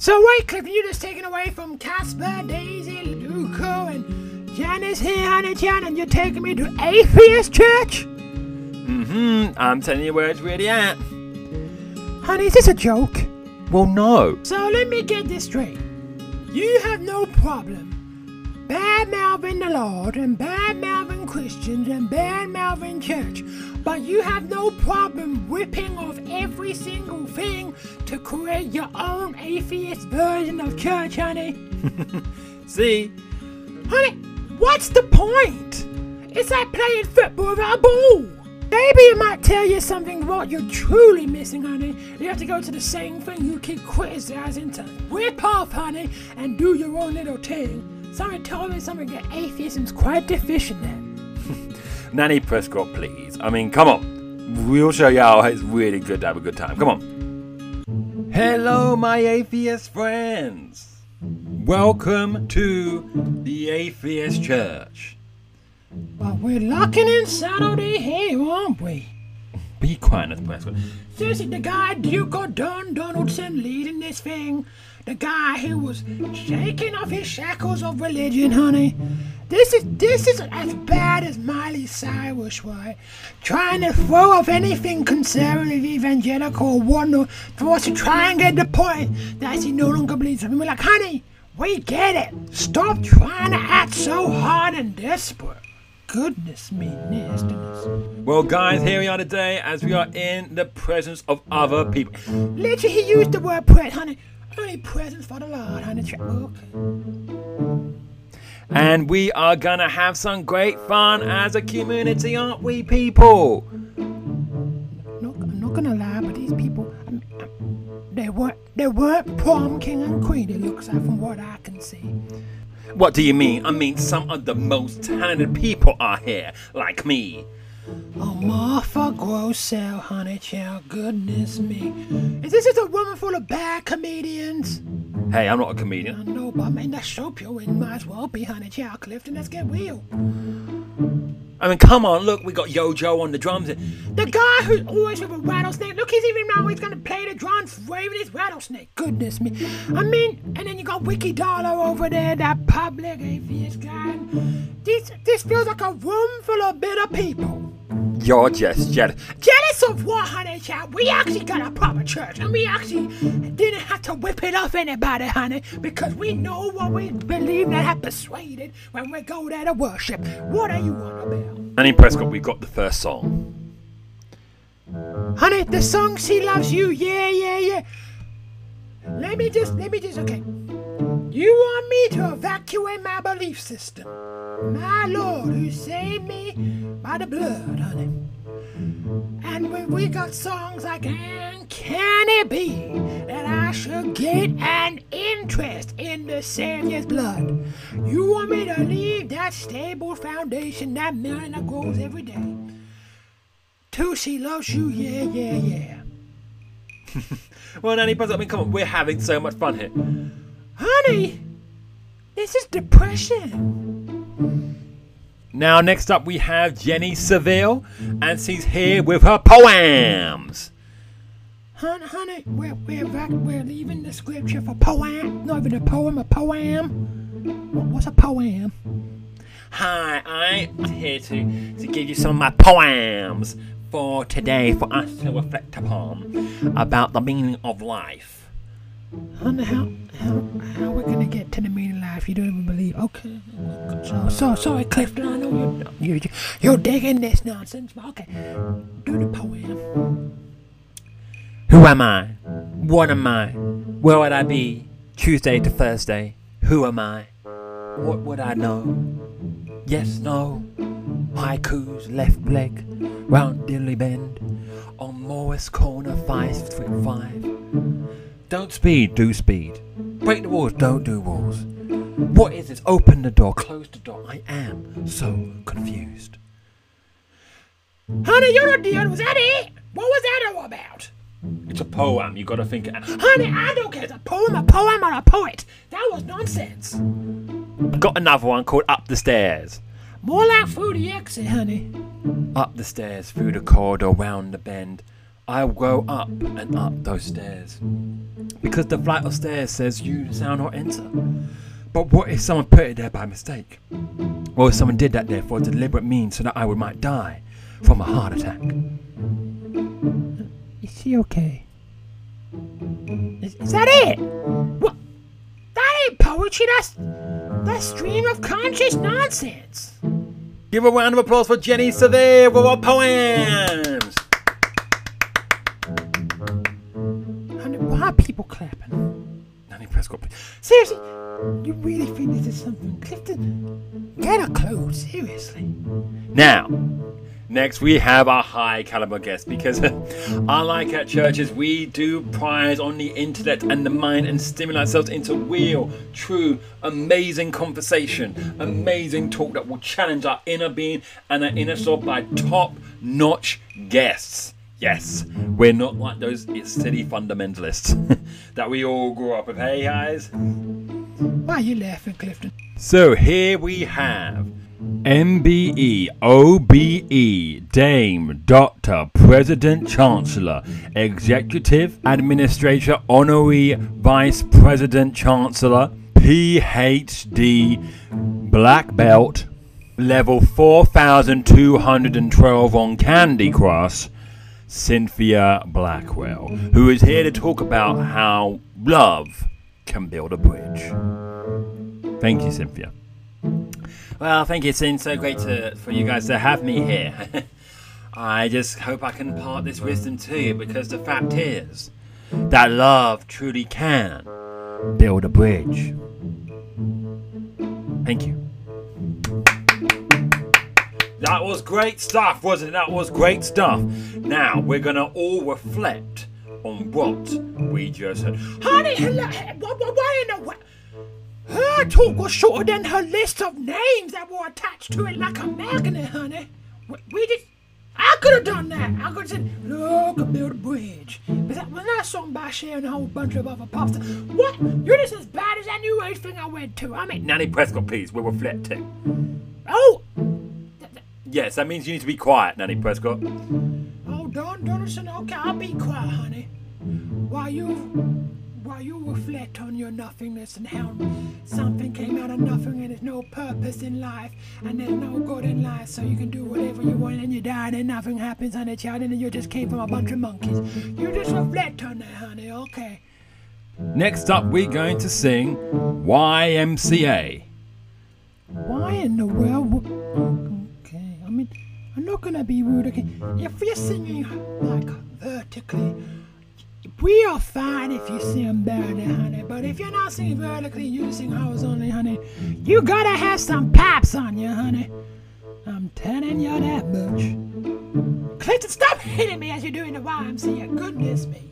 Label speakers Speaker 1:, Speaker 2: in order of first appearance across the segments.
Speaker 1: So wait, Cliff, you just taken away from Casper, Daisy, Luco, and Janice here, honey, Jan, and you're taking me to Atheist Church?
Speaker 2: Mm-hmm. I'm telling you where it's really at.
Speaker 1: Honey, is this a joke?
Speaker 2: Well, no.
Speaker 1: So let me get this straight. You have no problem bad mouthing the Lord and bad mouthing Christians and bad mouthing church, but you have no problem ripping off every single thing to create your own atheist version of church, honey.
Speaker 2: See?
Speaker 1: Honey, what's the point? It's like playing football without a ball. Maybe it might tell you something what you're truly missing, honey. You have to go to the same thing you keep criticizing to rip off, honey, and do your own little thing. Someone told me something that atheism's quite deficient in.
Speaker 2: Nanny Prescott, please. I mean, come on. We'll show you how it's really good to have a good time. Come on. Hello, my atheist friends. Welcome to the Atheist Church.
Speaker 1: Well, we're locking in Saturday here, aren't we?
Speaker 2: Be quiet, Miss Prescott.
Speaker 1: Seriously, the guy Duke Don Donaldson leading this thing the guy who was shaking off his shackles of religion, honey. This is this is as bad as Miley Cyrus, right? Trying to throw off anything conservative, evangelical, wonder for us to try and get the point that he no longer believes in. We're like, honey, we get it. Stop trying to act so hard and desperate. Goodness me, nastiness.
Speaker 2: Well, guys, here we are today as we are in the presence of other people.
Speaker 1: Literally, he used the word prayer, honey. Only presents for the Lord, honey. checkbook.
Speaker 2: And we are gonna have some great fun as a community, aren't we, people?
Speaker 1: No, I'm not gonna lie, but these people, I mean, they weren't, they weren't prom king and queen. It looks like from what I can see.
Speaker 2: What do you mean? I mean, some of the most talented people are here, like me.
Speaker 1: Oh, Martha Grossell, honey child, goodness me. Is this just a woman full of bad comedians?
Speaker 2: Hey, I'm not a comedian.
Speaker 1: I know, but I mean, that show you're in might as well be, honey child, Clifton. Let's get real.
Speaker 2: I mean, come on, look, we got Yojo on the drums.
Speaker 1: The guy who's always with a rattlesnake. Look, he's even now he's gonna play the drums, waving his rattlesnake. Goodness me. I mean, and then you got Wiki Dollar over there, that public atheist guy. This this feels like a room full of bitter people.
Speaker 2: You're just jealous.
Speaker 1: Jealous of what, honey child? We actually got a proper church, and we actually didn't have to whip it off anybody, honey, because we know what we believe that have persuaded when we go there to worship. What are you on about?
Speaker 2: Annie Prescott, we got the first song.
Speaker 1: Honey, the song "She Loves You," yeah, yeah, yeah. Let me just, let me just, okay. You want me to evacuate my belief system? My Lord, who saved me by the blood, honey. And when we got songs like And Can It Be That I Should Get an Interest in the Savior's Blood? You want me to leave that stable foundation, that million that grows every day? To she loves you, yeah, yeah, yeah.
Speaker 2: well, Nanny Prescott, I mean, come on, we're having so much fun here.
Speaker 1: Honey, this is depression.
Speaker 2: Now, next up, we have Jenny Seville, and she's here with her poems.
Speaker 1: Honey, honey, we're, we're, back, we're leaving the scripture for poem. Not even a poem, a poem. What, what's a poem?
Speaker 2: Hi, I'm here to, to give you some of my poems for today for us to reflect upon about the meaning of life.
Speaker 1: Honey, how, how, how are we gonna get to the meaning of life? You don't even believe. Okay. So, so sorry, Clifton. I know you're, you're, you're digging this nonsense. But okay. Do the poem.
Speaker 2: Who am I? What am I? Where would I be? Tuesday to Thursday. Who am I? What would I know? Yes, no. Haikus, left leg, round Dilly Bend, on Morris Corner 535. Don't speed, do speed. Break the walls, don't do walls. What is this? Open the door, close the door. I am so confused.
Speaker 1: Honey, you're not the other. Was that it? What was that all about?
Speaker 2: It's a poem. You gotta think.
Speaker 1: Honey, I don't care. It's a poem, a poem, or a poet. That was nonsense.
Speaker 2: Got another one called Up the Stairs.
Speaker 1: More like through the exit, honey.
Speaker 2: Up the stairs, through the corridor, round the bend. I go up and up those stairs. Because the flight of stairs says you shall not enter. But what if someone put it there by mistake? Or if someone did that there for a deliberate means so that I would might die from a heart attack?
Speaker 1: Is she okay? Is, is that it? What? That ain't poetry. That's that's stream of conscious nonsense.
Speaker 2: Give a round of applause for Jenny Severe with our poems!
Speaker 1: Clapping?
Speaker 2: Nanny Prescott.
Speaker 1: Seriously, you really think this is something? Clifton, get a clue. Seriously.
Speaker 2: Now, next we have our high caliber guest because unlike at churches, we do prize on the intellect and the mind and stimulate ourselves into real, true, amazing conversation, amazing talk that will challenge our inner being and our inner soul by top notch guests. Yes, we're not like those city fundamentalists that we all grew up with. Hey, guys.
Speaker 1: Why are you laughing, Clifton?
Speaker 2: So here we have MBE, OBE, Dame, Doctor, President Chancellor, Executive Administrator, Honorary Vice President Chancellor, PhD, Black Belt, Level 4212 on Candy Crush, Cynthia Blackwell, who is here to talk about how love can build a bridge. Thank you, Cynthia. Well, thank you. It's so great to, for you guys to have me here. I just hope I can impart this wisdom to you because the fact is that love truly can build a bridge. Thank you. That was great stuff, wasn't it? That was great stuff. Now we're gonna all reflect on what we just heard.
Speaker 1: Honey, hello, why, in the what? Her talk was shorter than her list of names that were attached to it like a magnet, honey. We, we just, I could have done that. I could have said, look, I build a bridge. But that was not sung by Cher and a whole bunch of other pop stars. What? You're just as bad as that new age thing I went to. I mean,
Speaker 2: Nanny Prescott, please, we're reflecting.
Speaker 1: oh,
Speaker 2: Yes, that means you need to be quiet, Nanny Prescott.
Speaker 1: oh, don't, don't. Okay, I'll be quiet, honey. While you, while you reflect on your nothingness and how something came out of nothing and there's no purpose in life and there's no good in life, so you can do whatever you want and you die and then nothing happens, honey, child, and then you just came from a bunch of monkeys. You just reflect on that, honey. Okay.
Speaker 2: Next up, we're going to sing YMCA.
Speaker 1: Why in the world? I'm not gonna be rude. Okay, if you're singing like vertically, we are fine if you sing barely, honey. But if you're not singing vertically, you sing horizontally, honey. You gotta have some pops on you, honey. I'm telling you that much. Clinton, stop hitting me as you're doing the YMCA. Goodness me.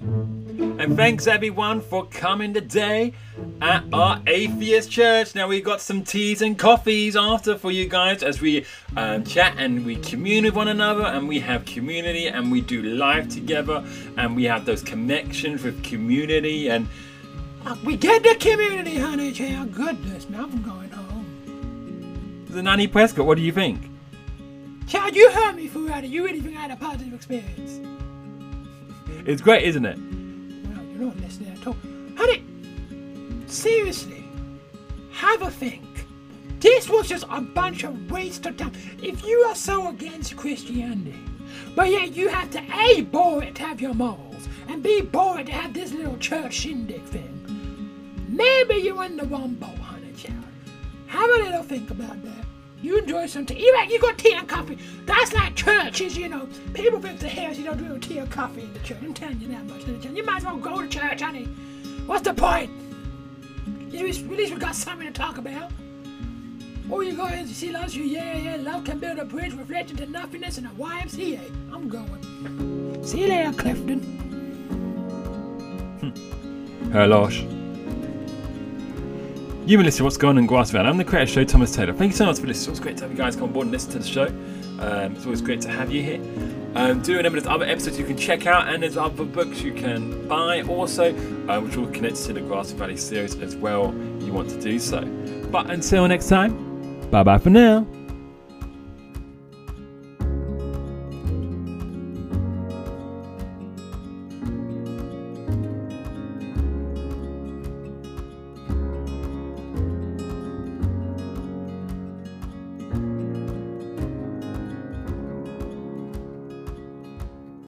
Speaker 2: And thanks everyone for coming today at our atheist church. Now we've got some teas and coffees after for you guys as we um, chat and we commune with one another and we have community and we do life together and we have those connections with community and
Speaker 1: Uh, We get the community, honey, child. Goodness me, I'm going home.
Speaker 2: the Nanny Prescott. What do you think?
Speaker 1: Child, you heard me, Furada. You really think I had a positive experience?
Speaker 2: It's great, isn't it?
Speaker 1: You're not listening at all. Honey, seriously, have a think. This was just a bunch of waste of time. If you are so against Christianity, but yet you have to A, bore it to have your morals, and B, bore it to have this little church shindig thing, maybe you're in the wrong boat, honey child. Have a little think about that. You enjoy some tea. You, you got tea and coffee. That's like churches, you know. People think the heresy don't do tea or coffee in the church. I'm telling you that much. You might as well go to church, honey. What's the point? At least, we got something to talk about. Oh, you and see loves you. Yeah, yeah, love can build a bridge reflecting to nothingness in a YMCA. I'm going. See you later, Clifton.
Speaker 2: Hello. You've been listening to What's Going on in Grassville. I'm the creator of the show, Thomas Taylor. Thank you so much for listening. It's great to have you guys come on board and listen to the show. Um, it's always great to have you here. Um, do remember there's other episodes you can check out and there's other books you can buy also, uh, which will connect to the Grasmere Valley series as well. You want to do so. But until next time, bye bye for now.